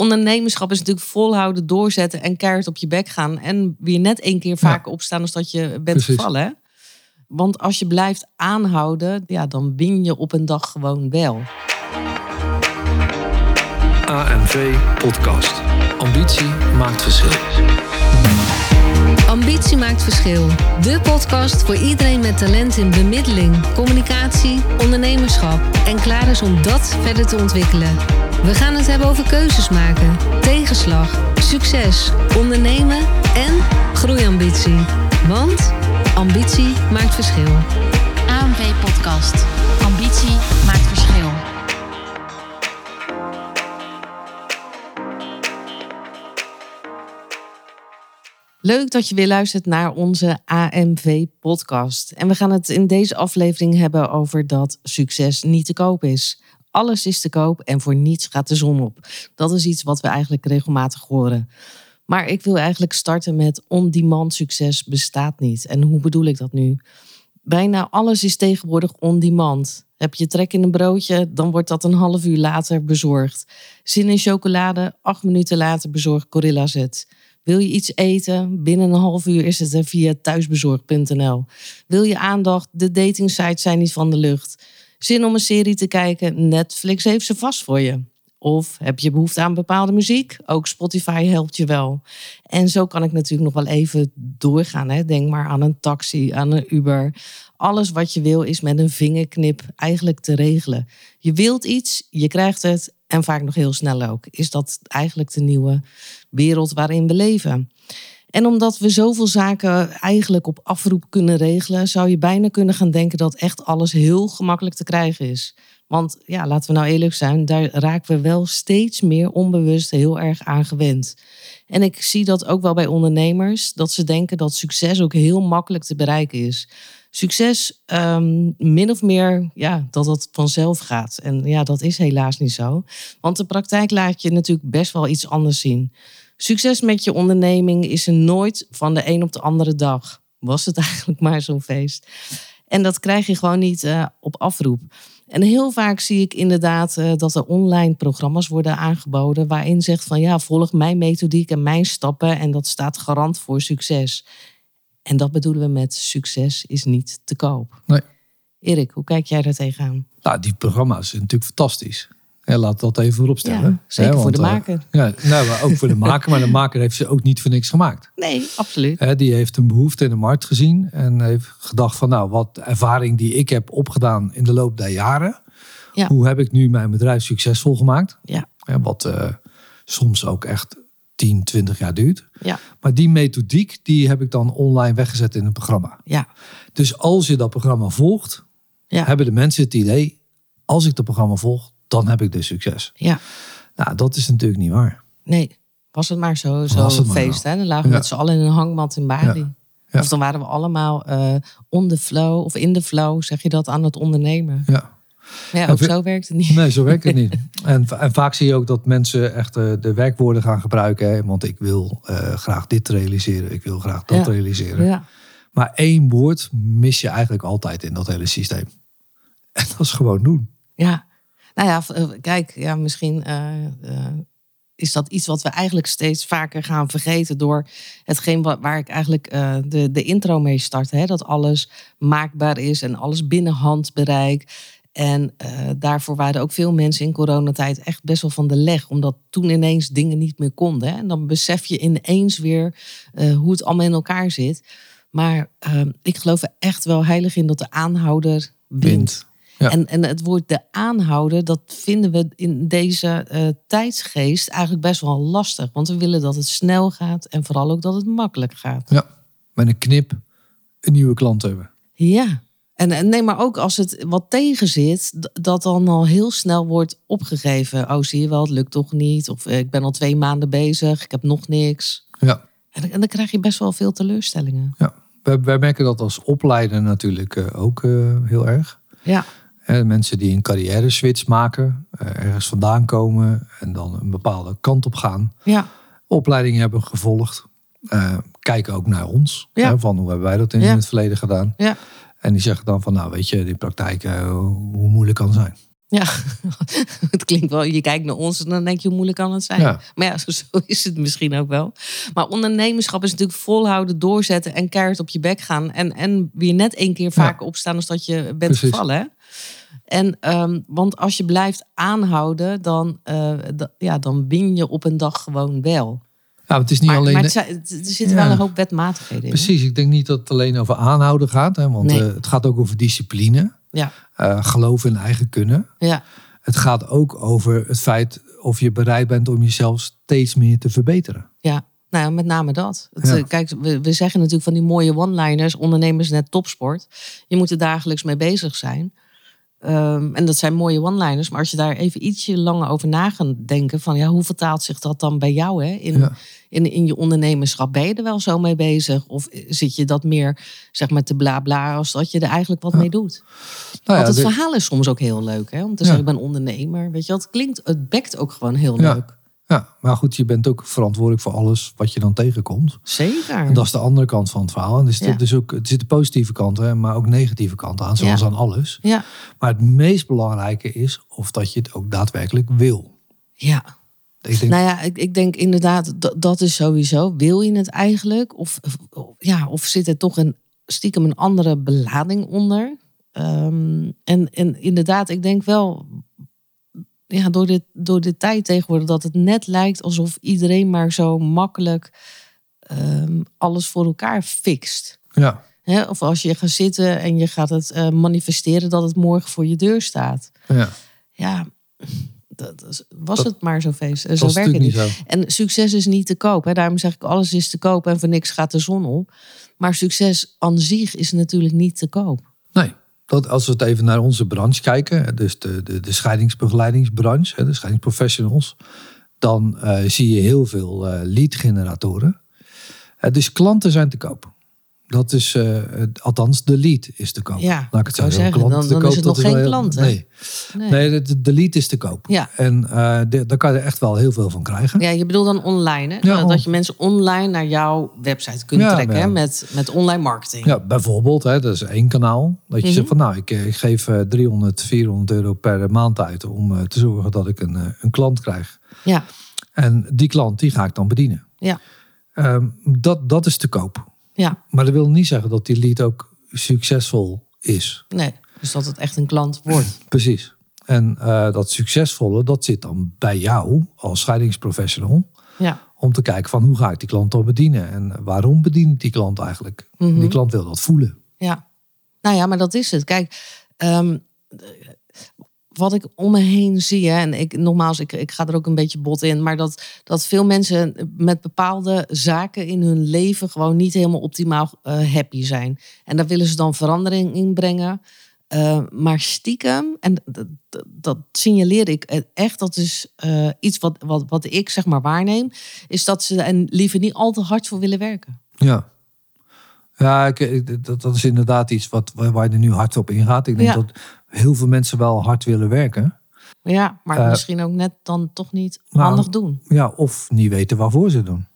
ondernemerschap is natuurlijk volhouden, doorzetten en keihard op je bek gaan. En weer net één keer vaker opstaan als dat je bent Precies. gevallen. Hè? Want als je blijft aanhouden, ja, dan win je op een dag gewoon wel. AMV Podcast. Ambitie maakt verschil. Ambitie maakt verschil. De podcast voor iedereen met talent in bemiddeling, communicatie, ondernemerschap en klaar is om dat verder te ontwikkelen. We gaan het hebben over keuzes maken, tegenslag, succes, ondernemen en groeiambitie. Want ambitie maakt verschil. AMV Podcast. Ambitie maakt verschil. Leuk dat je weer luistert naar onze AMV-podcast. En we gaan het in deze aflevering hebben over dat succes niet te koop is. Alles is te koop en voor niets gaat de zon op. Dat is iets wat we eigenlijk regelmatig horen. Maar ik wil eigenlijk starten met on-demand succes bestaat niet. En hoe bedoel ik dat nu? Bijna alles is tegenwoordig on-demand. Heb je trek in een broodje, dan wordt dat een half uur later bezorgd. Zin in chocolade, acht minuten later bezorgt Gorilla's het. Wil je iets eten? Binnen een half uur is het er via thuisbezorg.nl. Wil je aandacht? De datingsites zijn niet van de lucht. Zin om een serie te kijken? Netflix heeft ze vast voor je. Of heb je behoefte aan bepaalde muziek? Ook Spotify helpt je wel. En zo kan ik natuurlijk nog wel even doorgaan. Hè? Denk maar aan een taxi, aan een Uber. Alles wat je wil is met een vingerknip eigenlijk te regelen. Je wilt iets, je krijgt het en vaak nog heel snel ook. Is dat eigenlijk de nieuwe wereld waarin we leven? En omdat we zoveel zaken eigenlijk op afroep kunnen regelen, zou je bijna kunnen gaan denken dat echt alles heel gemakkelijk te krijgen is. Want ja, laten we nou eerlijk zijn, daar raken we wel steeds meer onbewust heel erg aan gewend. En ik zie dat ook wel bij ondernemers, dat ze denken dat succes ook heel makkelijk te bereiken is. Succes, um, min of meer, ja, dat het vanzelf gaat. En ja, dat is helaas niet zo. Want de praktijk laat je natuurlijk best wel iets anders zien. Succes met je onderneming is er nooit van de een op de andere dag. Was het eigenlijk maar zo'n feest. En dat krijg je gewoon niet uh, op afroep. En heel vaak zie ik inderdaad uh, dat er online programma's worden aangeboden. waarin zegt van ja, volg mijn methodiek en mijn stappen. En dat staat garant voor succes. En dat bedoelen we met succes is niet te koop. Nee. Erik, hoe kijk jij daar tegenaan? Nou, die programma's zijn natuurlijk fantastisch. Ja, laat dat even vooropstellen. Ja, zeker voor de want, maker. Ja, nou, maar ook voor de maker. Maar de maker heeft ze ook niet voor niks gemaakt. Nee, absoluut. Die heeft een behoefte in de markt gezien. En heeft gedacht van nou, wat ervaring die ik heb opgedaan in de loop der jaren. Ja. Hoe heb ik nu mijn bedrijf succesvol gemaakt? Ja. Wat uh, soms ook echt 10, 20 jaar duurt. Ja. Maar die methodiek, die heb ik dan online weggezet in een programma. Ja. Dus als je dat programma volgt, Ja. hebben de mensen het idee, als ik dat programma volg, dan heb ik dus succes. Ja. Nou, dat is natuurlijk niet waar. Nee, was het maar zo, zo Was het maar feest. Hè? Dan lagen we Ja. met z'n allen in een hangmat in Bali. Ja. Ja. Of dan waren we allemaal eh on the flow of in the flow, zeg je dat, aan het ondernemen. Ja. Maar ja, ook zo werkt het niet. Nee, zo werkt het niet. En, en vaak zie je ook dat mensen echt eh, de werkwoorden gaan gebruiken. Hè? Want ik wil eh, graag dit realiseren, ik wil graag dat Ja. realiseren. Ja. Maar één woord mis je eigenlijk altijd in dat hele systeem. En dat is gewoon doen. Ja, nou ja, eh, kijk, ja, misschien eh, eh, is dat iets wat we eigenlijk steeds vaker gaan vergeten door hetgeen wa- waar ik eigenlijk de, de intro mee start. Hè? Dat alles maakbaar is en alles binnen handbereik. En daarvoor waren ook veel mensen in coronatijd echt best wel van de leg. Omdat toen ineens dingen niet meer konden. Hè? En dan besef je ineens weer hoe het allemaal in elkaar zit. Maar eh, ik geloof er echt wel heilig in dat de aanhouder wint. Ja. En, en het woord de aanhouder, dat vinden we in deze eh, tijdsgeest eigenlijk best wel lastig. Want we willen dat het snel gaat en vooral ook dat het makkelijk gaat. Ja, met een knip een nieuwe klant hebben. Ja. En, en nee, maar ook als het wat tegen zit, dat dan al heel snel wordt opgegeven. Oh, zie je wel, het lukt toch niet. Of eh, ik ben al twee maanden bezig, ik heb nog niks. Ja, En, dan- en dan krijg je best wel veel teleurstellingen. ja. Wij, wij merken dat als opleider natuurlijk eh, ook heel erg. Ja, Hè, mensen die een carrière switch maken, eh, ergens vandaan komen en dan een bepaalde kant op gaan. ja, Opleidingen hebben gevolgd. eh, kijken ook naar ons. Ja. Hè, van hoe hebben wij dat in Ja. het verleden gedaan. ja. En die zeggen dan van nou weet je, die praktijk, eh, hoe moeilijk kan het zijn. Ja, het klinkt wel. Je kijkt naar ons en dan denk je hoe moeilijk kan het zijn. Ja. Maar ja, zo, zo is het misschien ook wel. Maar ondernemerschap is natuurlijk volhouden, doorzetten en keihard op je bek gaan. En, en weer net één keer vaker opstaan als dat je bent Precies. gevallen. En, ehm, want als je blijft aanhouden, dan, eh, ja, dan win je op een dag gewoon wel. Ja, maar het is niet Maar, alleen. maar het er zitten Ja. wel een hoop wetmatigheden in. Precies, ik denk niet dat het alleen over aanhouden gaat. Hè, want Nee. eh, het gaat ook over discipline. Ja, eh geloof in eigen kunnen. ja, Het gaat ook over het feit of je bereid bent om jezelf steeds meer te verbeteren. ja. Nou, met name dat. Het, Ja. Kijk, we, we zeggen natuurlijk van die mooie one-liners. Ondernemers net topsport. Je moet er dagelijks mee bezig zijn. Ehm, en dat zijn mooie one-liners. Maar als je daar even ietsje langer over na gaat denken... van ja, hoe vertaalt zich dat dan bij jou hè? In, Ja. in, in je ondernemerschap? Ben je er wel zo mee bezig? Of zit je dat meer zeg maar te bla bla... als dat je er eigenlijk wat mee doet? Nou Want het verhaal is soms ook heel leuk. Hè? Om te zeggen, ik ben ondernemer. Weet je, het klinkt, het bekt ook gewoon heel leuk. Ja, maar goed, je bent ook verantwoordelijk voor alles wat je dan tegenkomt. Zeker. En dat is de andere kant van het verhaal. En zitten Ja. dus ook, er zitten positieve kanten, maar ook negatieve kanten aan, zoals Ja. aan alles. Ja, Maar het meest belangrijke is of dat je het ook daadwerkelijk wil. ja. Ik denk, Nou ja, ik, ik denk inderdaad, dat, dat is sowieso. Wil je het eigenlijk? Of, of- ja, of zit er toch een, stiekem een andere belading onder? Ehm, en, en inderdaad, ik denk wel, ja, door, dit, door de tijd tegenwoordig, dat het net lijkt alsof iedereen maar zo makkelijk ehm, alles voor elkaar fixt. ja, Hè? Of als je gaat zitten en je gaat het eh, manifesteren dat het morgen voor je deur staat. ja, Ja, dat was Dat- het maar zo feest. dat Zo werkt het niet zo. En succes is niet te koop. Hè? Daarom zeg ik, alles is te koop en voor niks gaat de zon op. Maar succes aan zich is natuurlijk niet te koop. Nee, dat, als we het even naar onze branche kijken, dus de, de, de scheidingsbegeleidingsbranche, de scheidingsprofessionals, dan eh, zie je heel veel eh lead-generatoren. Eh, dus klanten zijn te koop. Dat is, eh, althans, de lead is te koop. Ja, Laat ik het zo zeggen. Klant dan- dan is het nog geen heel- klant, hè? Nee, Nee. nee de, de lead is te koop. Ja. En de- daar kan je er echt wel heel veel van krijgen. Ja, je bedoelt dan online. Hè? Ja, dat je mensen online naar jouw website kunt Ja, trekken hè? Met, met online marketing. Ja, bijvoorbeeld, hè, dat is één kanaal. Dat je Mhm. zegt van nou, ik, eh, ik geef eh, 300, 400 euro per maand uit om te zorgen dat ik een, een klant krijg. Ja, En die klant, die ga ik dan bedienen. ja, Ehm, dat, dat is te koop. Ja. Maar dat wil niet zeggen dat die lead ook succesvol is. Nee, dus dat het echt een klant wordt. Precies. En eh, dat succesvolle, dat zit dan bij jou als scheidingsprofessional. Ja, Om te kijken van hoe ga ik die klant dan bedienen? En waarom bedien ik die klant eigenlijk? Mhm. Die klant wil dat voelen. ja. Nou ja, maar dat is het. Kijk, ehm, wat ik om me heen zie, hè, en ik, nogmaals, ik, ik ga er ook een beetje bot in, maar dat, dat veel mensen met bepaalde zaken in hun leven gewoon niet helemaal optimaal eh, happy zijn. En daar willen ze dan verandering in brengen. Eh, maar stiekem, en dat, signaleer ik echt, dat is eh, iets wat, wat, wat ik zeg maar waarneem, is dat ze er liever niet al te hard voor willen werken. Ja. Ja, ik, dat, dat is inderdaad iets wat, waar waar je er nu hard op ingaat. Ik denk Ja. dat heel veel mensen wel hard willen werken. Ja, maar Eh, misschien ook net dan toch niet nou, handig doen. Ja, of niet weten waarvoor ze doen.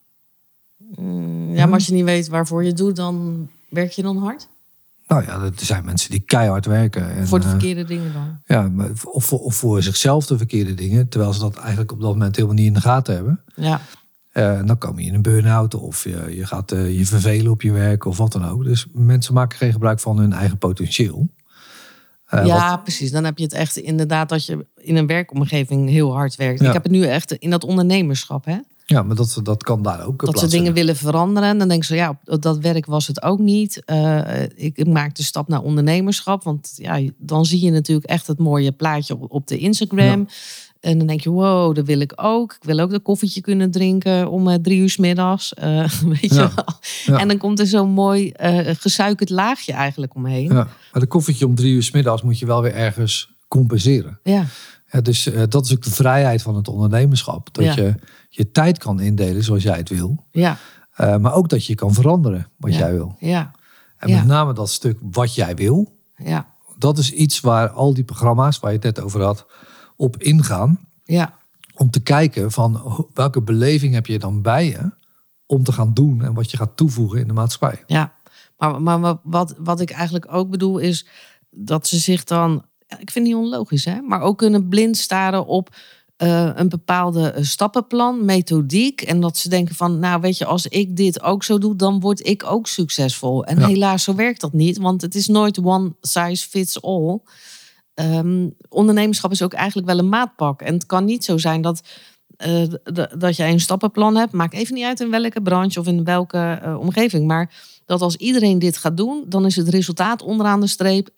Mm, Ja, maar als je niet weet waarvoor je het doet, dan werk je dan hard? Nou ja, er zijn mensen die keihard werken. En, voor de eh, verkeerde dingen dan. ja, maar- of, voor- of voor zichzelf de verkeerde dingen. Terwijl ze dat eigenlijk op dat moment helemaal niet in de gaten hebben. Ja, en dan kom je in een burn-out of je, je gaat je vervelen op je werk of wat dan ook. Dus mensen maken geen gebruik van hun eigen potentieel. Eh, ja wat- precies. Dan heb je het echt inderdaad dat je in een werkomgeving heel hard werkt. Ja. Ik heb het nu echt in dat ondernemerschap. Hè? ja, maar dat, dat kan daar ook Dat ze dingen willen veranderen. En dan denken ze, ja, op dat werk was het ook niet. Eh, ik, ik maak de stap naar ondernemerschap. Want ja, dan zie je natuurlijk echt het mooie plaatje op, op de Instagram. En dan denk je, wow, dat wil ik ook. Ik wil ook een koffietje kunnen drinken om eh, drie uur 's middags. Eh, weet je wel. Ja. En dan komt er zo'n mooi eh gesuikerd laagje eigenlijk omheen. Ja, maar de koffietje om drie uur 's middags moet je wel weer ergens compenseren. ja, Ja, dus dat is ook de vrijheid van het ondernemerschap. Dat je je tijd kan indelen zoals jij het wil. ja, maar ook dat je kan veranderen wat jij wil. ja, En met name dat stuk wat jij wil. ja, Dat is iets waar al die programma's waar je het net over had op ingaan. ja, Om te kijken van welke beleving heb je dan bij je. Om te gaan doen en wat je gaat toevoegen in de maatschappij. ja. Maar, maar wat- wat, ik eigenlijk ook bedoel is dat ze zich dan ik vind die onlogisch, hè? Maar ook kunnen blind staren op eh, een bepaalde eh, stappenplan, methodiek. En dat ze denken van, nou weet je, als ik dit ook zo doe, dan word ik ook succesvol. En Ja. helaas, zo werkt dat niet, want het is nooit one size fits all. Ehm, ondernemerschap is ook eigenlijk wel een maatpak. En het kan niet zo zijn dat, d- dat jij een stappenplan hebt. Maakt even niet uit in welke branche of in welke eh, omgeving. Maar dat als iedereen dit gaat doen, dan is het resultaat onderaan de streep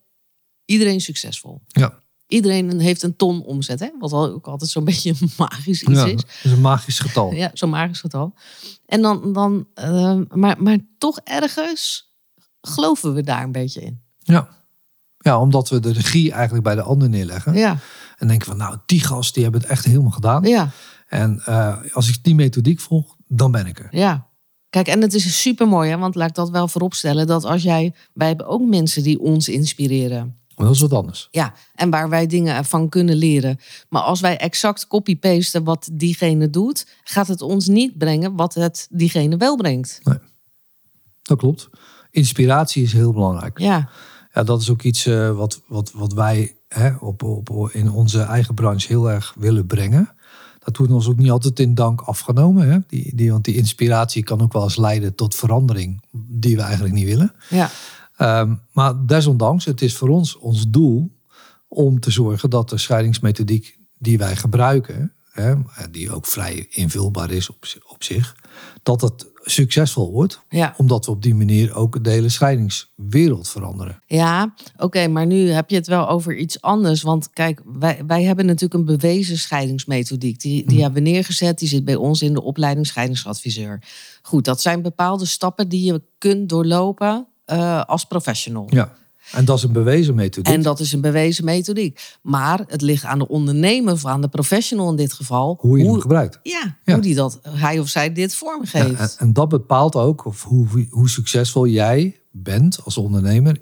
iedereen succesvol. Ja. Iedereen heeft een ton omzet, hè? wat ook altijd zo'n beetje een magisch iets Ja, is. dat is een magisch getal. Ja, zo'n magisch getal. En dan, dan eh, maar, maar toch ergens geloven we daar een beetje in. Ja. Ja, omdat we de regie eigenlijk bij de ander neerleggen. Ja, En denken van, nou, die gast, die hebben het echt helemaal gedaan. ja, En eh, als ik die methodiek volg, dan ben ik er. ja. Kijk, en het is super mooi, hè? want laat ik dat wel vooropstellen. Dat als jij, wij hebben ook mensen die ons inspireren. Maar dat is wat anders. Ja, en waar wij dingen van kunnen leren. Maar als wij exact copy-pasten wat diegene doet, gaat het ons niet brengen wat het diegene wel brengt. Dat klopt. Inspiratie is heel belangrijk. Ja, Ja, dat is ook iets eh, wat, wat, wat wij hè, op, op, in onze eigen branche heel erg willen brengen. Dat wordt ons ook niet altijd in dank afgenomen. Hè? Die, die, want die inspiratie kan ook wel eens leiden tot verandering die we eigenlijk niet willen. ja, Ehm, maar desondanks, het is voor ons ons doel om te zorgen dat de scheidingsmethodiek die wij gebruiken, hè, die ook vrij invulbaar is op, zi- op zich, dat het succesvol wordt. ja. Omdat we op die manier ook de hele scheidingswereld veranderen. Ja, oké, maar nu heb je het wel over iets anders. Want kijk, wij, wij hebben natuurlijk een bewezen scheidingsmethodiek. Die, die hebben we neergezet, die zit bij ons in de opleiding scheidingsadviseur. Goed, dat zijn bepaalde stappen die je kunt doorlopen eh, als professional. Ja. En dat is een bewezen methodiek. En dat is een bewezen methodiek. Maar het ligt aan de ondernemer of aan de professional in dit geval. hoe je hem gebruikt. ja, Ja. hoe die dat, hij of zij dit Ja, vormgeeft. en, en dat bepaalt ook of hoe, hoe succesvol jij bent als ondernemer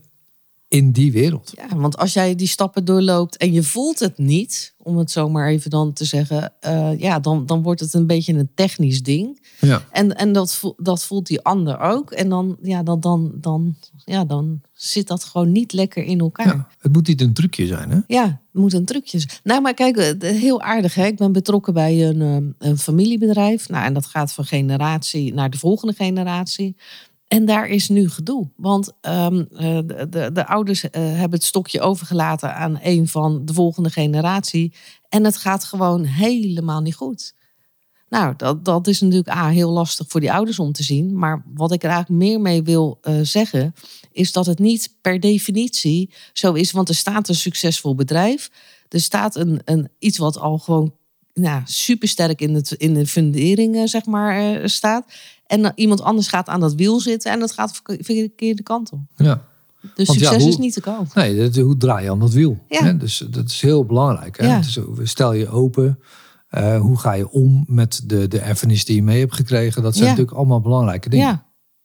in die wereld. Ja, want als jij die stappen doorloopt en je voelt het niet, om het zo maar even dan te zeggen, eh, ja, dan, dan wordt het een beetje een technisch ding. Ja. En, en dat, voelt, dat voelt die ander ook. En dan, ja, dan, dan, dan, ja, dan zit dat gewoon niet lekker in elkaar. Ja. Het moet niet een trucje zijn, hè? Ja, het moet een trucje zijn. Nou, maar kijk, eh, heel aardig. Hè? Ik ben betrokken bij een, eh, een familiebedrijf. Nou, en dat gaat van generatie naar de volgende generatie. En daar is nu gedoe. Want ehm, eh, de, de, de ouders eh, hebben het stokje overgelaten aan een van de volgende generatie. En het gaat gewoon helemaal niet goed. Nou, dat, dat is natuurlijk A, heel lastig voor die ouders om te zien. Maar wat ik er eigenlijk meer mee wil eh, zeggen, is dat het niet per definitie zo is. Want er staat een succesvol bedrijf. Er staat een, een, iets wat al gewoon nou, supersterk in, het, in de fundering eh, zeg maar, eh, staat. En dan iemand anders gaat aan dat wiel zitten en dat gaat de verkeerde kant op. Ja. Dus Want ja, succes hoe- is niet te koop. Nee, dat, hoe draai je aan dat wiel? Ja. Hè? Dus dat is heel belangrijk. Hè? Ja. Dus, stel je open. eh, hoe ga je om met de, de erfenis die je mee hebt gekregen? Dat zijn natuurlijk allemaal belangrijke dingen.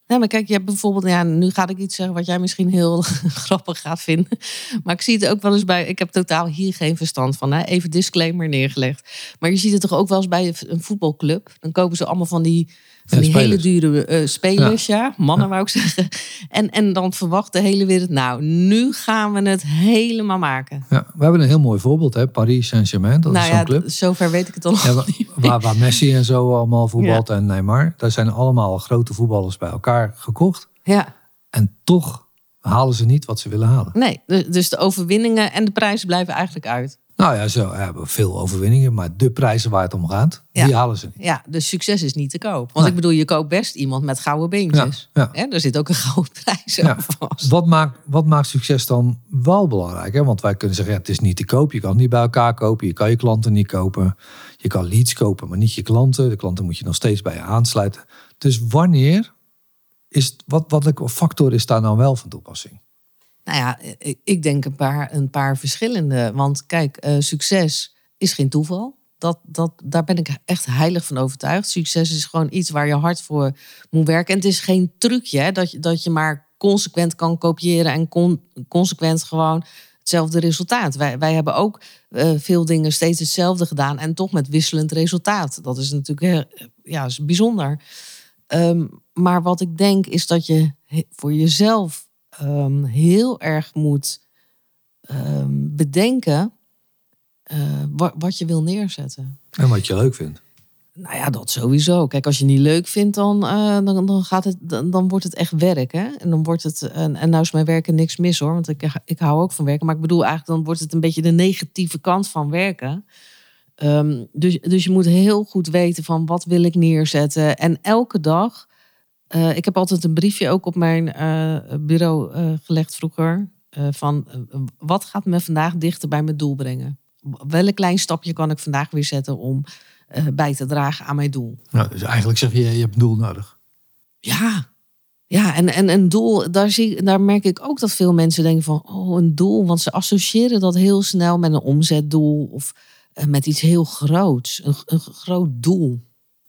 Ja, maar kijk, je hebt bijvoorbeeld, ja, nu ga ik iets zeggen wat jij misschien heel grappig gaat vinden. Maar ik zie het ook wel eens bij, ik heb totaal hier geen verstand van. Hè? Even disclaimer neergelegd. Maar je ziet het toch ook wel eens bij een voetbalclub. Dan kopen ze allemaal van die, van Ja, die hele dure eh, spelers, ja. Mannen wou ik zeggen. En, en dan verwacht de hele wereld, nou, nu gaan we het helemaal maken. Ja, we hebben een heel mooi voorbeeld, hè? Paris Saint-Germain. Dat nou is zo'n ja, club. zover weet ik het dan Ja, waar, waar, waar Messi en zo allemaal voetbalt en Neymar. Daar zijn allemaal grote voetballers bij elkaar gekocht. Ja, En toch halen ze niet wat ze willen halen. nee. Dus de overwinningen en de prijzen blijven eigenlijk uit. Nou ja, ze hebben veel overwinningen. Maar de prijzen waar het om gaat, Ja. die halen ze niet. Ja, dus succes is niet te koop. Want Nee. ik bedoel, je koopt best iemand met gouden beentjes. Ja, Hè, er zit ook een gouden prijs Ja. aan vast. Wat maakt, wat maakt succes dan wel belangrijk? Hè? Want wij kunnen zeggen, ja, het is niet te koop. Je kan het niet bij elkaar kopen. Je kan je klanten niet kopen. Je kan leads kopen, maar niet je klanten. De klanten moet je nog steeds bij je aansluiten. Dus wanneer is, wat, wat factor is daar nou wel van toepassing? Nou ja, ik, ik denk een paar, een paar verschillende. Want kijk, eh, succes is geen toeval. Dat, dat, daar ben ik echt heilig van overtuigd. Succes is gewoon iets waar je hard voor moet werken. En het is geen trucje hè, dat, je, dat je maar consequent kan kopiëren en con- consequent gewoon hetzelfde resultaat. Wij, wij hebben ook eh, veel dingen steeds hetzelfde gedaan en toch met wisselend resultaat. Dat is natuurlijk eh, ja, is bijzonder. Ehm, maar wat ik denk is dat je voor jezelf ehm, heel erg moet ehm, bedenken eh, wa- wat je wil neerzetten. En wat je leuk vindt. Nou ja, dat sowieso. Kijk, als je het niet leuk vindt, dan, eh, dan, dan, gaat het, dan, dan wordt het echt werk. Hè? En dan wordt het. En, en nou is mijn werken niks mis hoor. Want ik, ik hou ook van werken. Maar ik bedoel eigenlijk, dan wordt het een beetje de negatieve kant van werken. Ehm, dus, dus je moet heel goed weten van wat wil ik neerzetten. En elke dag. Eh, ik heb altijd een briefje ook op mijn eh, bureau eh, gelegd vroeger. van wat gaat me vandaag dichter bij mijn doel brengen? Welk klein stapje kan ik vandaag weer zetten om bij te dragen aan mijn doel? Nou, dus eigenlijk zeg je, je hebt een doel nodig. Ja, ja en, en een doel, daar, zie, daar merk ik ook dat veel mensen denken van, oh, een doel. Want ze associëren dat heel snel met een omzetdoel of met iets heel groots. Een, een groot doel.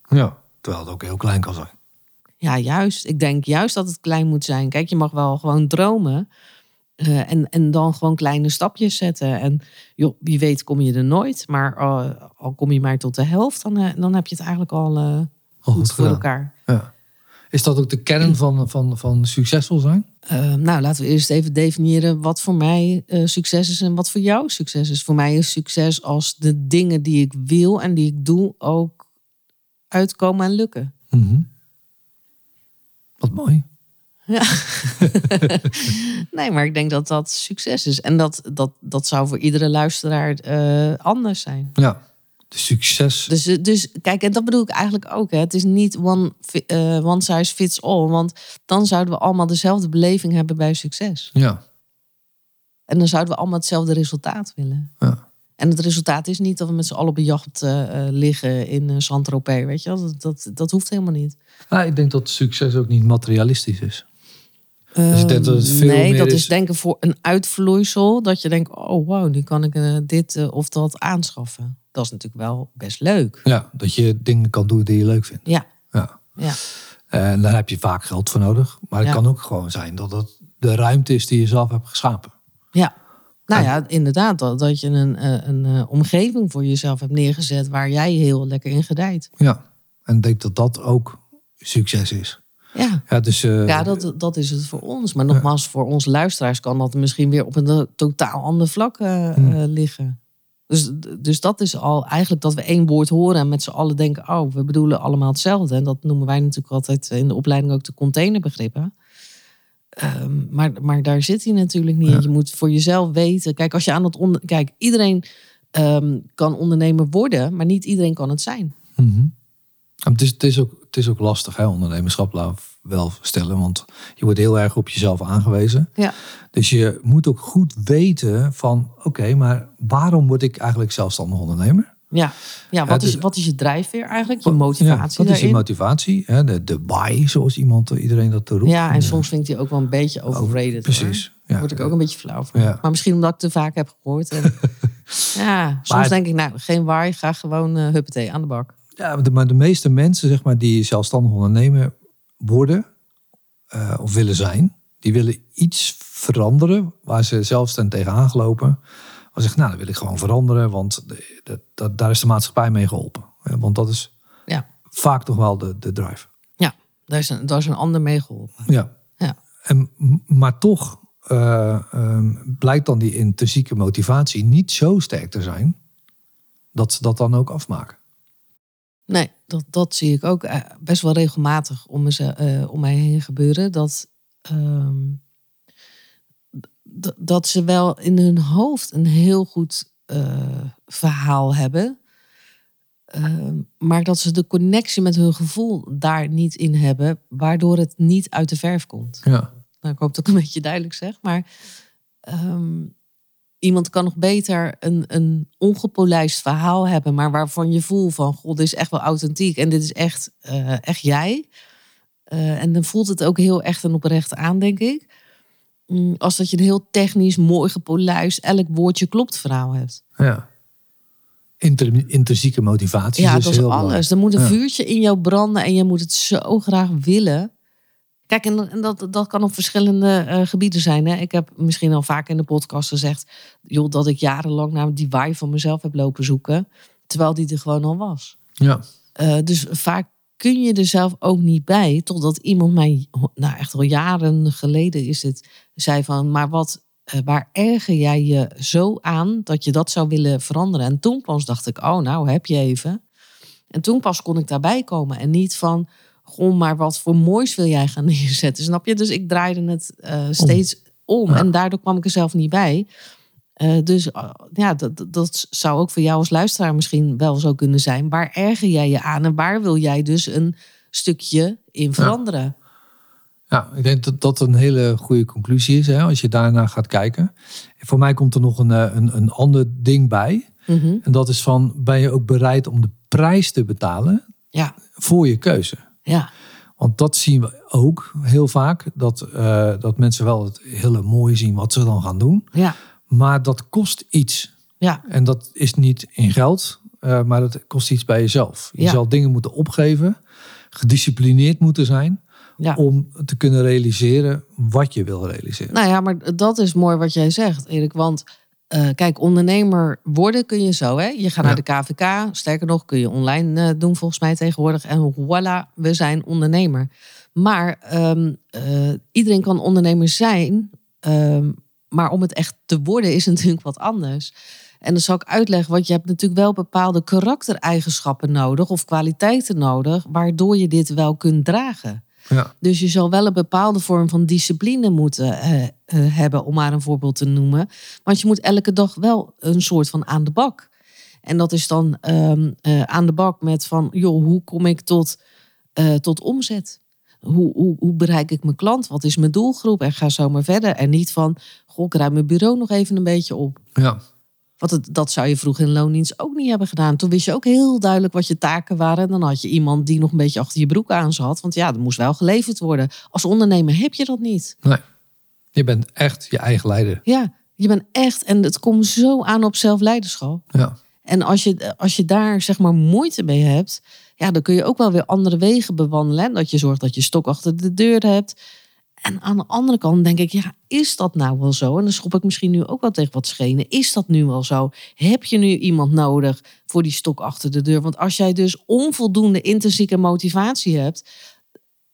Ja. Terwijl het ook heel klein kan zijn. Ja, juist. Ik denk juist dat het klein moet zijn. Kijk, je mag wel gewoon dromen. eh, en, en dan gewoon kleine stapjes zetten. En joh, wie weet kom je er nooit. Maar eh, al kom je maar tot de helft, dan, eh, dan heb je het eigenlijk al goed, goed voor elkaar. Ja. Is dat ook de kern van, van, van succesvol zijn? Nou, laten we eerst even definiëren wat voor mij succes is en wat voor jou succes is. Voor mij is succes als de dingen die ik wil en die ik doe ook uitkomen en lukken. Mhm. Wat mooi. Ja. nee, maar ik denk dat dat succes is. En dat, dat, dat zou voor iedere luisteraar eh, anders zijn. Ja. De succes. Dus, dus kijk, en dat bedoel ik eigenlijk ook. Hè. Het is niet one, eh, one size fits all. Want dan zouden we allemaal dezelfde beleving hebben bij succes. Ja. En dan zouden we allemaal hetzelfde resultaat willen. Ja. En het resultaat is niet dat we met z'n allen op een jacht eh, eh, liggen in uh, Saint-Tropez. Weet je wel? Dat, dat, dat hoeft helemaal niet. Nou, ik denk dat succes ook niet materialistisch is. Dus ik denk dat het veel nee, meer dat is- is denken voor een uitvloeisel. Dat je denkt, oh wow, nu kan ik eh, dit eh, of dat aanschaffen. Dat is natuurlijk wel best leuk. Ja, dat je dingen kan doen die je leuk vindt. Ja, Ja. ja, En daar heb je vaak geld voor nodig. Maar het Ja. kan ook gewoon zijn dat het de ruimte is die je zelf hebt geschapen. ja. Nou ja, inderdaad. Dat, dat je een, eh, een eh, omgeving voor jezelf hebt neergezet waar jij heel lekker in gedijt. Ja. En ik denk dat dat ook succes is. Ja. Ja, dus, eh, Ja, dat, dat is het voor ons. Maar nogmaals, voor onze luisteraars kan dat misschien weer op een to- totaal ander vlak Hmm. eh, liggen. Dus, dus dat is al eigenlijk dat we één woord horen en met z'n allen denken, oh, we bedoelen allemaal hetzelfde. En dat noemen wij natuurlijk altijd in de opleiding ook de containerbegrippen. Ehm, maar, maar daar zit hij natuurlijk niet. Je moet voor jezelf weten. Kijk, als je aan het onder. Kijk, iedereen ehm, kan ondernemer worden, maar niet iedereen kan het zijn. mhm. Het, is, het, is ook, het is ook lastig, hè, ondernemerschap laat wel stellen. Want je wordt heel erg op jezelf aangewezen. Ja. Dus je moet ook goed weten van... oké, maar waarom word ik eigenlijk zelfstandig ondernemer? Ja, ja wat, is, dus- wat is je drijfveer eigenlijk? Je motivatie Ja, wat is je motivatie? Hè? De, de why, zoals iemand, iedereen dat roept. Ja, en soms vind ik die ook wel een beetje overrated. precies, Hoor. Daar word ik ook een beetje flauw van. Maar misschien omdat ik te vaak heb gehoord. En, ja, soms Maar- denk ik, nou, geen waar, ga gewoon eh huppatee aan de bak. Ja, maar de, meeste mensen zeg maar, die zelfstandig ondernemer worden eh, of willen zijn, die willen iets veranderen waar ze zelf zijn tegenaan gelopen. Maar ze zeggen, nou, dat wil ik gewoon veranderen, want de, de- dat- daar is de maatschappij mee geholpen. Eh, Want dat is Ja, vaak toch wel de, de drive. ja daar, is een, daar is een ander mee geholpen. Ja. Ja. En, maar toch eh, ehm, blijkt dan die intrinsieke motivatie niet zo sterk te zijn dat ze dat dan ook afmaken. Nee, dat, dat zie ik ook eh, best wel regelmatig om, me, eh, om mij heen gebeuren. Dat, ehm, dat ze wel in hun hoofd een heel goed eh, verhaal hebben. Ehm, maar dat ze de connectie met hun gevoel daar niet in hebben, waardoor het niet uit de verf komt. Ja. Nou, ik hoop dat ik een beetje duidelijk zeg, maar ehm, iemand kan nog beter een, een ongepolijst verhaal hebben, maar waarvan je voelt van, god, dit is echt wel authentiek en dit is echt, eh, echt jij. Eh, en dan voelt het ook heel echt en oprecht aan, denk ik. Mm, Als dat je een heel technisch, mooi gepolijst, elk woordje klopt verhaal hebt. Ja. Inter, intrinsieke motivatie. Ja, dus dat is alles. Er moet een Ja. vuurtje in jou branden en je moet het zo graag willen. Kijk, en, dat, dat kan op verschillende eh, gebieden zijn. Hè? Ik heb misschien al vaak in de podcast gezegd... Joh, dat ik jarenlang naar die waai van mezelf heb lopen zoeken... terwijl die er gewoon al was. Ja. Eh, dus vaak kun je er zelf ook niet bij... totdat iemand mij, nou echt al jaren geleden is het... zei van, maar wat eh, waar erger jij je zo aan dat je dat zou willen veranderen? En toen pas dacht ik, oh nou, heb je even. En toen pas kon ik daarbij komen. En niet van, goh, maar wat voor moois wil jij gaan neerzetten? Snap je? Dus ik draaide het eh, steeds om. Ja. En daardoor kwam ik er zelf niet bij. Eh, dus uh, ja, dat, dat zou ook voor jou als luisteraar misschien wel zo kunnen zijn. Waar erger jij je aan en waar wil jij dus een stukje in veranderen? Ja, ik denk dat dat een hele goede conclusie is, hè, als je daarna gaat kijken. En voor mij komt er nog een, eh, een, een ander ding bij. Mhm. En dat is van, ben je ook bereid om de prijs te betalen Ja, voor je keuze? ja, Want dat zien we ook heel vaak. Dat, eh, dat mensen wel het hele mooie zien wat ze dan gaan doen. ja, Maar dat kost iets. ja, En dat is niet in geld, eh, maar dat kost iets bij jezelf. Je Ja. zal dingen moeten opgeven, gedisciplineerd moeten zijn ja. om te kunnen realiseren wat je wil realiseren. Nou ja, maar dat is mooi wat jij zegt, Erik. Want eh, kijk, ondernemer worden kun je zo. Hè? Je gaat naar de KVK. Sterker nog, kun je online eh, doen volgens mij tegenwoordig. En voilà, we zijn ondernemer. Maar ehm, eh, iedereen kan ondernemer zijn. ehm, maar om het echt te worden is natuurlijk wat anders. En dan zal ik uitleggen, want je hebt natuurlijk wel bepaalde karaktereigenschappen nodig of kwaliteiten nodig, waardoor je dit wel kunt dragen. Ja, Dus je zal wel een bepaalde vorm van discipline moeten eh, eh, hebben, om maar een voorbeeld te noemen. Want je moet elke dag wel een soort van aan de bak. En dat is dan ehm, eh, aan de bak met van, joh, hoe kom ik tot, tot omzet? Hoe, hoe, hoe bereik ik mijn klant? Wat is mijn doelgroep? En ga zo maar verder. En niet van, goh, ik ruim mijn bureau nog even een beetje op. ja, Want het, dat zou je vroeger in loondienst ook niet hebben gedaan. Toen wist je ook heel duidelijk wat je taken waren. En dan had je iemand die nog een beetje achter je broek aan zat. Want ja, er moest wel geleverd worden. Als ondernemer heb je dat niet. nee. Je bent echt je eigen leider. Ja, je bent echt... En het komt zo aan op zelfleiderschap. Ja, En als je, als je daar zeg maar moeite mee hebt... Ja, dan kun je ook wel weer andere wegen bewandelen. Dat je zorgt dat je stok achter de deur hebt. En aan de andere kant denk ik, ja, is dat nou wel zo? En dan schop ik misschien nu ook wel tegen wat schenen. Is dat nu wel zo? Heb je nu iemand nodig voor die stok achter de deur? Want als jij dus onvoldoende intrinsieke motivatie hebt,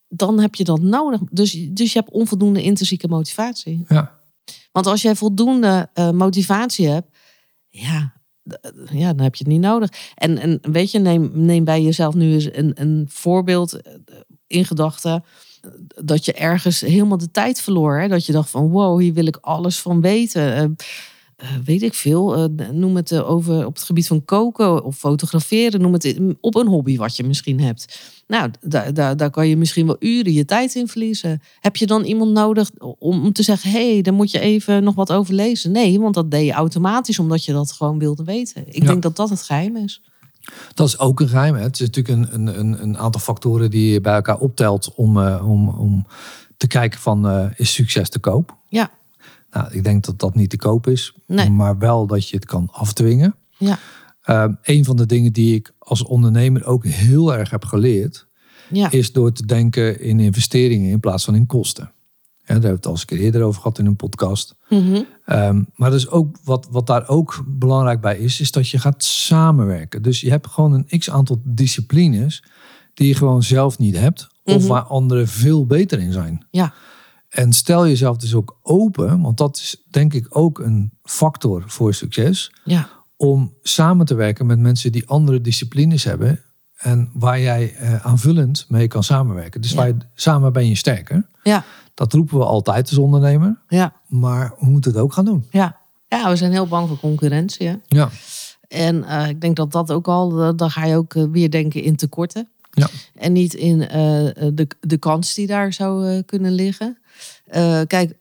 dan heb je dat nodig. Dus, dus je hebt onvoldoende intrinsieke motivatie. ja, Want als jij voldoende eh, motivatie hebt, ja, ja, dan heb je het niet nodig. En, en weet je, neem, neem bij jezelf nu eens een, een voorbeeld eh, in gedachten. Dat je ergens helemaal de tijd verloor. Hè? Dat je dacht van wow, hier wil ik alles van weten. Eh, eh, weet ik veel. eh, noem het over op het gebied van koken of fotograferen. Noem het op een hobby wat je misschien hebt. Nou, daar, daar, daar kan je misschien wel uren je tijd in verliezen. Heb je dan iemand nodig om, om te zeggen: hé, hey, daar moet je even nog wat over lezen? Nee, want dat deed je automatisch omdat je dat gewoon wilde weten. Ik Ja. denk dat dat het geheim is. Dat is ook een geheim. Hè. Het is natuurlijk een, een, een, een aantal factoren die je bij elkaar optelt om, eh, om, om te kijken van eh, is succes te koop? Ja, Nou, ik denk dat dat niet te koop is, Nee. maar wel dat je het kan afdwingen. ja, Ehm, een van de dingen die ik als ondernemer ook heel erg heb geleerd, ja, is door te denken in investeringen in plaats van in kosten. Ja, daar hebben we het al eens een keer eerder over gehad in een podcast. Mhm. Ehm, maar dus ook, wat, wat daar ook belangrijk bij is, is dat je gaat samenwerken. Dus je hebt gewoon een x aantal disciplines die je gewoon zelf niet hebt, of Mhm. waar anderen veel beter in zijn. ja, En stel jezelf dus ook open, want dat is denk ik ook een factor voor succes, ja, om samen te werken met mensen die andere disciplines hebben en waar jij eh, aanvullend mee kan samenwerken. Dus Ja. waar je, samen ben je sterker. ja, Dat roepen we altijd als ondernemer, ja, maar we moeten het ook gaan doen. ja. Ja, we zijn heel bang voor concurrentie. Hè? Ja, En eh, ik denk dat dat ook al, eh, dan ga je ook eh, weer denken in tekorten. Ja. En niet in de, de kans die daar zou kunnen liggen. Kijk,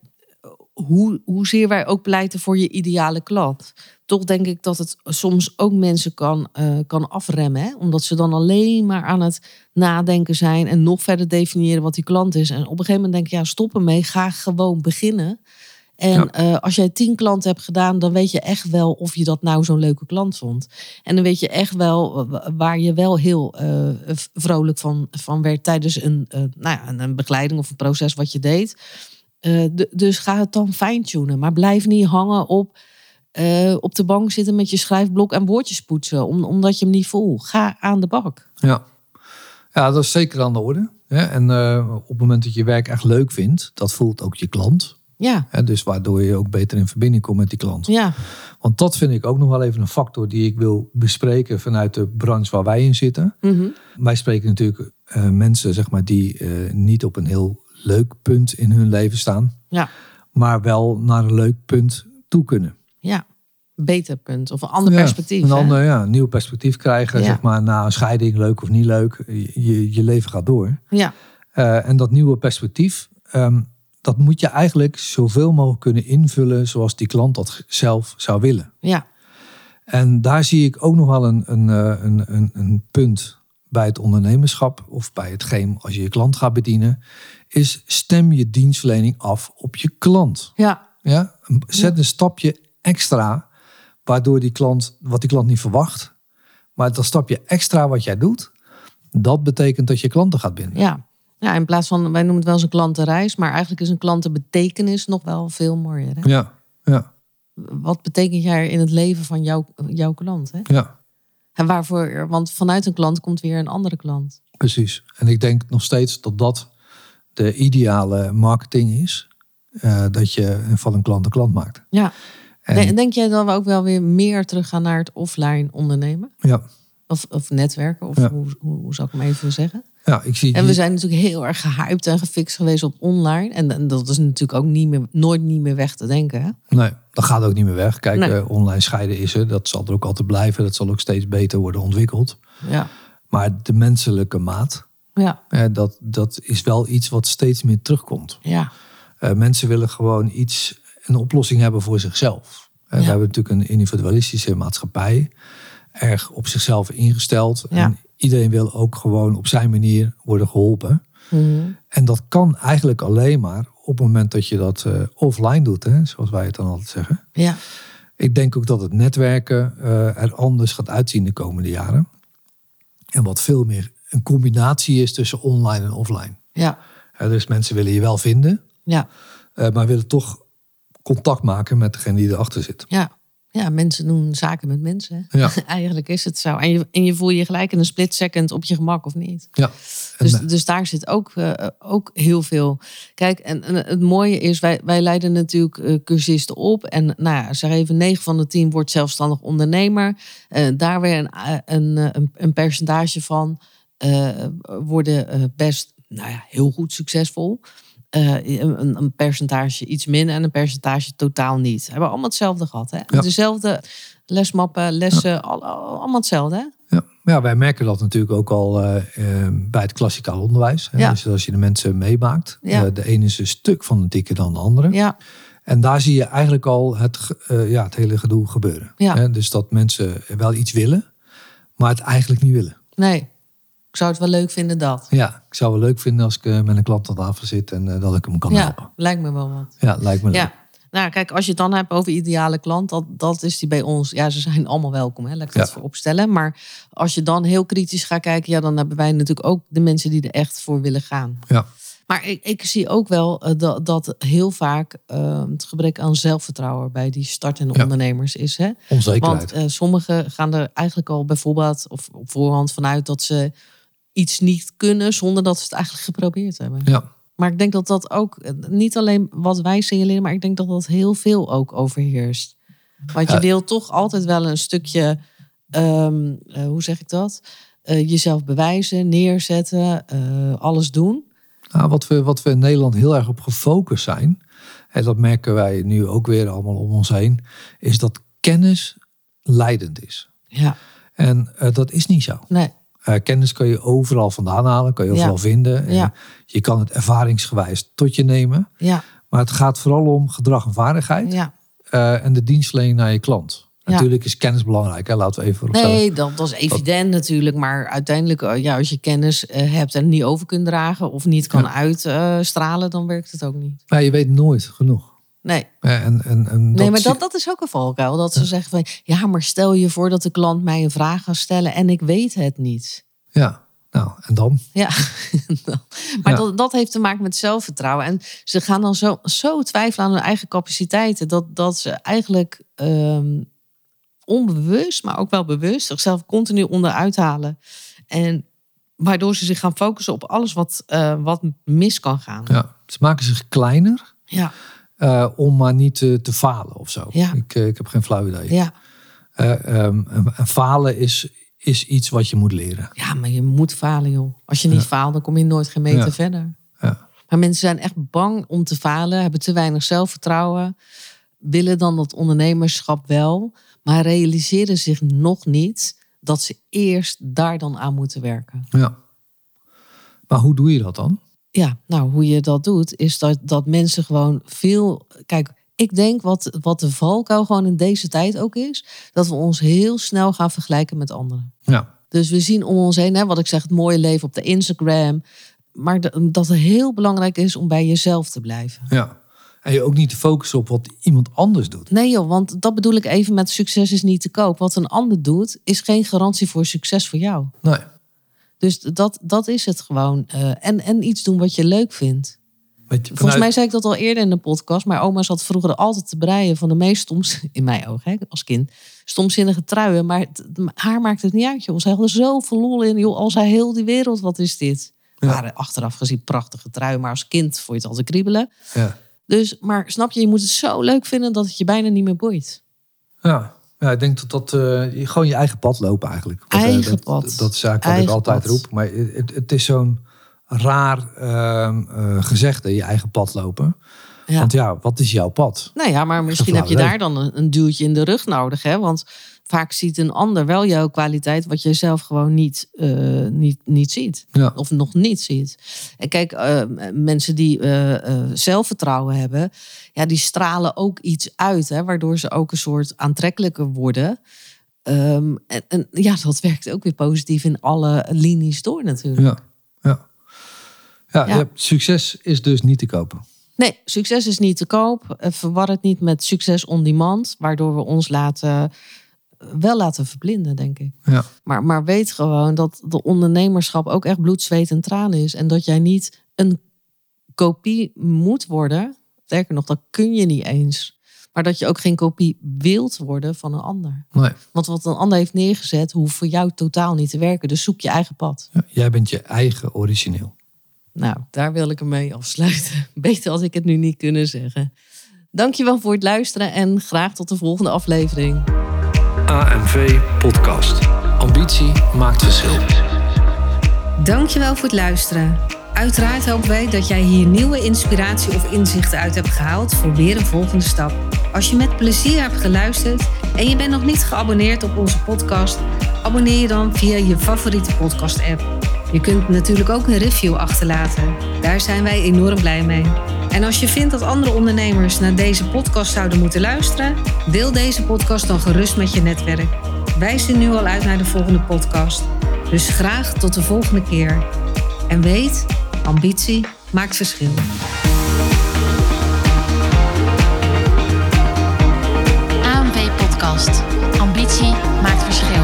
hoe, hoezeer wij ook pleiten voor je ideale klant. Toch denk ik dat het soms ook mensen kan, eh, kan afremmen. Hè? Omdat ze dan alleen maar aan het nadenken zijn en nog verder definiëren wat die klant is. En op een gegeven moment denk ik, ja, stop ermee. Ga gewoon beginnen. En Ja. eh, als jij tien klanten hebt gedaan, dan weet je echt wel of je dat nou zo'n leuke klant vond. En dan weet je echt wel wa- waar je wel heel eh, vrolijk van, van werd tijdens een, nou ja, een begeleiding of een proces wat je deed. Eh, dus ga het dan fine-tunen. Maar blijf niet hangen op, eh, op de bank zitten met je schrijfblok en woordjes poetsen. Om, omdat je hem niet voelt. Ga aan de bak. ja. ja dat is zeker aan de orde. Hè? En eh, op het moment dat je werk echt leuk vindt, dat voelt ook je klant. Ja, Hè, dus waardoor je ook beter in verbinding komt met die klant. ja, Want dat vind ik ook nog wel even een factor die ik wil bespreken vanuit de branche waar wij in zitten. Mhm. Wij spreken natuurlijk mensen zeg maar, die niet op een heel leuk punt in hun leven staan, ja, maar wel naar een leuk punt toe kunnen. ja. Beter punt. Of een ander Ja, perspectief. Een hè? ander, ja, een nieuw perspectief krijgen, Ja. zeg maar, na een scheiding, leuk of niet leuk. Je, je leven gaat door. Ja, Eh, en dat nieuwe perspectief, ehm, dat moet je eigenlijk zoveel mogelijk kunnen invullen zoals die klant dat zelf zou willen. ja, En daar zie ik ook nog wel een, een, eh, een, een, een punt bij het ondernemerschap of bij hetgeen als je je klant gaat bedienen, is stem je dienstverlening af op je klant. ja, Ja? Zet een stapje extra, waardoor die klant, wat die klant niet verwacht, maar dat stapje extra wat jij doet, dat betekent dat je klanten gaat binden. ja. Ja, in plaats van, wij noemen het wel eens een klantenreis, maar eigenlijk is een klantenbetekenis nog wel veel mooier. Hè? Ja, ja, Wat betekent jij in het leven van jouw, jouw klant? Hè? ja. En waarvoor, want vanuit een klant komt weer een andere klant. Precies. En ik denk nog steeds dat dat de ideale marketing is. eh, dat je van een klant een klant maakt. Ja. En, Denk, jij dat we ook wel weer meer terug gaan naar het offline ondernemen? ja, Of, of netwerken, of Ja. hoe, hoe, hoe zou ik hem even zeggen? ja, ik zie. En we zijn natuurlijk heel erg gehyped en gefixt geweest op online. En, en dat is natuurlijk ook niet meer, nooit niet meer weg te denken. Hè? Nee, dat gaat ook niet meer weg. Kijk, Nee. eh, online scheiden is er. Dat zal er ook altijd blijven. Dat zal ook steeds beter worden ontwikkeld. Ja, Maar de menselijke maat, ja, eh, dat, dat is wel iets wat steeds meer terugkomt. ja, Eh, mensen willen gewoon iets, een oplossing hebben voor zichzelf. Eh, We hebben natuurlijk een individualistische maatschappij. Erg op zichzelf ingesteld. Ja. En iedereen wil ook gewoon op zijn manier worden geholpen. Mhm. En dat kan eigenlijk alleen maar op het moment dat je dat offline doet. Hè, zoals wij het dan altijd zeggen. ja, Ik denk ook dat het netwerken er anders gaat uitzien de komende jaren. En wat veel meer een combinatie is tussen online en offline. ja, dus mensen willen je wel vinden, ja, eh, maar willen toch contact maken met degene die erachter zit. ja. Ja, mensen doen zaken met mensen. Ja. Eigenlijk is het zo. En je, en je voel je gelijk in een split second op je gemak of niet. Ja. Dus, eh, dus daar zit ook, eh, ook heel veel. Kijk, en, en het mooie is, wij, wij leiden natuurlijk cursisten op. En nou ja, zeg even, 9 van de 10 wordt zelfstandig ondernemer. Daar weer een, een, een, een percentage van worden eh, best nou ja, heel goed succesvol. Eh, een, een percentage iets minder en een percentage totaal niet. We hebben allemaal hetzelfde gehad. Hè? Ja. Dezelfde lesmappen, lessen, al, al- allemaal hetzelfde. Hè? ja. ja, wij merken dat natuurlijk ook al eh, eh, bij het klassikaal onderwijs. Hè. Ja. Dus als je de mensen meemaakt. Eh, de ene is een stuk fanatieker dan de andere. Ja, En daar zie je eigenlijk al het, eh, ja, het hele gedoe gebeuren. Ja. Hè, Dus dat mensen wel iets willen, maar het eigenlijk niet willen. nee. Ik zou het wel leuk vinden dat. Ja, ik zou het leuk vinden als ik eh, met een klant aan tafel zit en eh, dat ik hem kan Ja, helpen. lijkt me wel wat. Ja, lijkt me leuk. Ja. Nou, kijk, als je het dan hebt over ideale klant, dat, dat is die bij ons. Ja, ze zijn allemaal welkom, hè? laat ik dat Ja. voor opstellen. Maar als je dan heel kritisch gaat kijken, ja, dan hebben wij natuurlijk ook de mensen die er echt voor willen gaan. Ja. Maar ik, ik zie ook wel eh, dat, dat heel vaak eh, het gebrek aan zelfvertrouwen bij die startende Ja. ondernemers is. Hè? Onzekerheid. Want sommigen gaan er eigenlijk al bijvoorbeeld of op voorhand vanuit dat ze iets niet kunnen zonder dat ze het eigenlijk geprobeerd hebben. ja, Maar ik denk dat dat ook eh, niet alleen wat wij signaleren, maar ik denk dat dat heel veel ook overheerst. Want je wil toch altijd wel een stukje, ehm, eh, hoe zeg ik dat? Eh, jezelf bewijzen, neerzetten, alles doen. Nou, wat, we, wat we in Nederland heel erg op gefocust zijn, en dat merken wij nu ook weer allemaal om ons heen, is dat kennis leidend is. Ja, En dat is niet zo. nee, Eh, kennis kan je overal vandaan halen, kan je overal Ja. vinden. En Ja. Je kan het ervaringsgewijs tot je nemen. ja, Maar het gaat vooral om gedrag en vaardigheid ja. eh, en de dienstverlening naar je klant. Natuurlijk is kennis belangrijk, hè? laten we even vooropstellen. Nee, dat, dat is evident natuurlijk. Maar uiteindelijk, eh, ja, als je kennis hebt en niet over kunt dragen of niet kan uitstralen, dan werkt het ook niet. Maar je weet nooit genoeg. Nee. Eh, En, en, en Nee, maar dat, dat is ook een valkuil. Dat ze zeggen van, ja, maar stel je voor dat de klant mij een vraag gaat stellen en ik weet het niet. Ja, nou, en dan? Ja, maar Ja. Dat, dat heeft te maken met zelfvertrouwen. En ze gaan dan zo, zo twijfelen aan hun eigen capaciteiten, dat, dat ze eigenlijk ehm, onbewust, maar ook wel bewust, zichzelf continu onderuit halen. En waardoor ze zich gaan focussen op alles wat, eh, wat mis kan gaan. Ja, ze maken zich kleiner Ja, eh, om maar niet te, te falen of zo. Ja. Ik, eh, ik heb geen flauw idee. Ja. Eh, ehm, en, en falen is, is iets wat je moet leren. ja, maar je moet falen, joh. Als je niet faalt, dan kom je nooit geen meter Ja. verder. Ja. Maar mensen zijn echt bang om te falen, hebben te weinig zelfvertrouwen, willen dan dat ondernemerschap wel, maar realiseren zich nog niet dat ze eerst daar dan aan moeten werken. Ja. Maar hoe doe je dat dan? Ja, nou, hoe je dat doet, is dat, dat mensen gewoon veel. Kijk, ik denk wat, wat de valkuil gewoon in deze tijd ook is, dat we ons heel snel gaan vergelijken met anderen. Ja. Dus we zien om ons heen, hè, wat ik zeg, het mooie leven op de Instagram. Maar de- dat het heel belangrijk is om bij jezelf te blijven. ja. En je ook niet te focussen op wat iemand anders doet. Nee joh, want dat bedoel ik even met succes is niet te koop. Wat een ander doet, is geen garantie voor succes voor jou. Nee. Dus dat, dat is het gewoon. Eh, en, en iets doen wat je leuk vindt. Je, Volgens vanuit- mij zei ik dat al eerder in de podcast. Maar oma zat vroeger altijd te breien van de meest stoms, in mijn ogen hè, als kind, stomzinnige truien. Maar het- haar maakt het niet uit joh. Zij had er zoveel lol in. Joh, al zei heel die wereld, wat is dit? Ja. Waren achteraf gezien prachtige truien. Maar als kind vond je het altijd kriebelen. Ja. Dus, maar snap je, je moet het zo leuk vinden dat het je bijna niet meer boeit. Ja. Ja, ik denk dat dat eh, gewoon je eigen pad lopen eigenlijk. Want, eh, Eigen dat, pad. Dat, is eigenlijk wat ik altijd pad. roep. Maar het, het is zo'n raar eh, gezegde, je eigen pad lopen. Ja. Want ja, wat is jouw pad? Nou ja, maar misschien flauw heb je daar dan een, een duwtje in de rug nodig. Hè? Want vaak ziet een ander wel jouw kwaliteit, wat jij zelf gewoon niet, eh, niet, niet ziet. Ja. Of nog niet ziet. En kijk, eh, mensen die eh, zelfvertrouwen hebben, ja, die stralen ook iets uit, hè, waardoor ze ook een soort aantrekkelijker worden. Ehm, en, en ja, dat werkt ook weer positief in alle linies door natuurlijk. Ja, ja. ja, Ja. succes is dus niet te kopen. Nee, succes is niet te koop. Verwar het niet met succes on demand, waardoor we ons laten, wel laten verblinden, denk ik. Ja, Maar, maar weet gewoon dat de ondernemerschap ook echt bloed, zweet en tranen is. En dat jij niet een kopie moet worden. Sterker nog, dat kun je niet eens. Maar dat je ook geen kopie wilt worden van een ander. nee. Want wat een ander heeft neergezet, hoeft voor jou totaal niet te werken. Dus zoek je eigen pad. Ja, jij bent je eigen origineel. Nou, daar wil ik hem mee afsluiten. Beter had ik het nu niet kunnen zeggen. Dankjewel voor het luisteren en graag tot de volgende aflevering. AMV Podcast. Ambitie maakt verschil. Dankjewel voor het luisteren. Uiteraard hopen wij dat jij hier nieuwe inspiratie of inzichten uit hebt gehaald voor weer een volgende stap. Als je met plezier hebt geluisterd en je bent nog niet geabonneerd op onze podcast, abonneer je dan via je favoriete podcast-app. Je kunt natuurlijk ook een review achterlaten. Daar zijn wij enorm blij mee. En als je vindt dat andere ondernemers naar deze podcast zouden moeten luisteren, deel deze podcast dan gerust met je netwerk. Wij zien nu al uit naar de volgende podcast. Dus graag tot de volgende keer. En weet, ambitie maakt verschil. Ambitie maakt verschil.